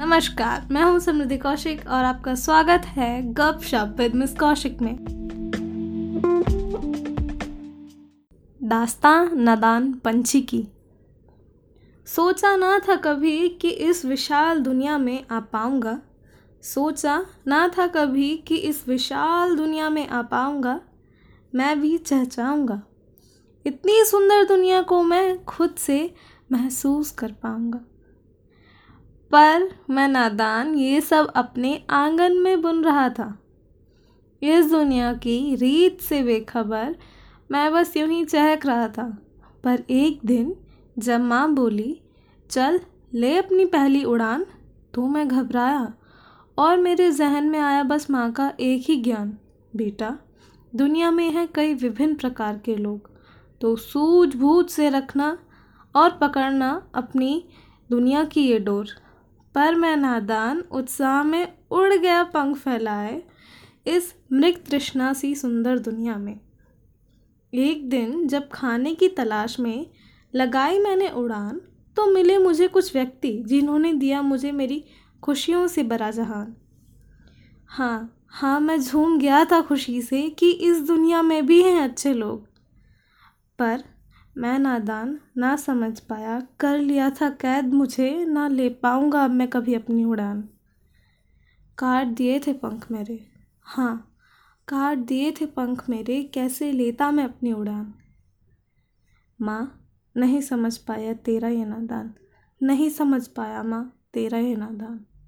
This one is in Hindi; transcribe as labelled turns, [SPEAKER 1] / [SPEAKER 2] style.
[SPEAKER 1] नमस्कार, मैं हूँ समृद्धि कौशिक और आपका स्वागत है गप शप विद मिस कौशिक में। दास्तां नदान पंछी की। सोचा ना था कभी कि इस विशाल दुनिया में आ पाऊँगा। सोचा ना था कभी कि इस विशाल दुनिया में आ पाऊँगा। मैं भी चहचाऊँगा इतनी सुंदर दुनिया को मैं खुद से महसूस कर पाऊँगा। पर मैं नादान ये सब अपने आँगन में बुन रहा था। इस दुनिया की रीत से बेखबर मैं बस यूँ ही चहक रहा था। पर एक दिन जब माँ बोली, चल ले अपनी पहली उड़ान तो मैं घबराया और मेरे जहन में आया बस माँ का एक ही ज्ञान, बेटा, दुनिया में है कई विभिन्न प्रकार के लोग तो सूझबूझ से रखना और पकड़ना अपनी दुनिया की ये डोर। पर मैं नादान उत्साह में उड़ गया पंख फैलाए इस मृग तृष्णा सी सुंदर दुनिया में। एक दिन जब खाने की तलाश में लगाई मैंने उड़ान तो मिले मुझे कुछ व्यक्ति जिन्होंने दिया मुझे मेरी खुशियों से बरा जहान। हाँ हाँ मैं झूम गया था खुशी से कि इस दुनिया में भी हैं अच्छे लोग। पर मैं नादान ना समझ पाया। कर लिया था कैद मुझे, ना ले पाऊँगा अब मैं कभी अपनी उड़ान। काट दिए थे पंख मेरे। हाँ काट दिए थे पंख मेरे, कैसे लेता मैं अपनी उड़ान? माँ, नहीं समझ पाया तेरा ये नादान। नहीं समझ पाया माँ, तेरा ये नादान।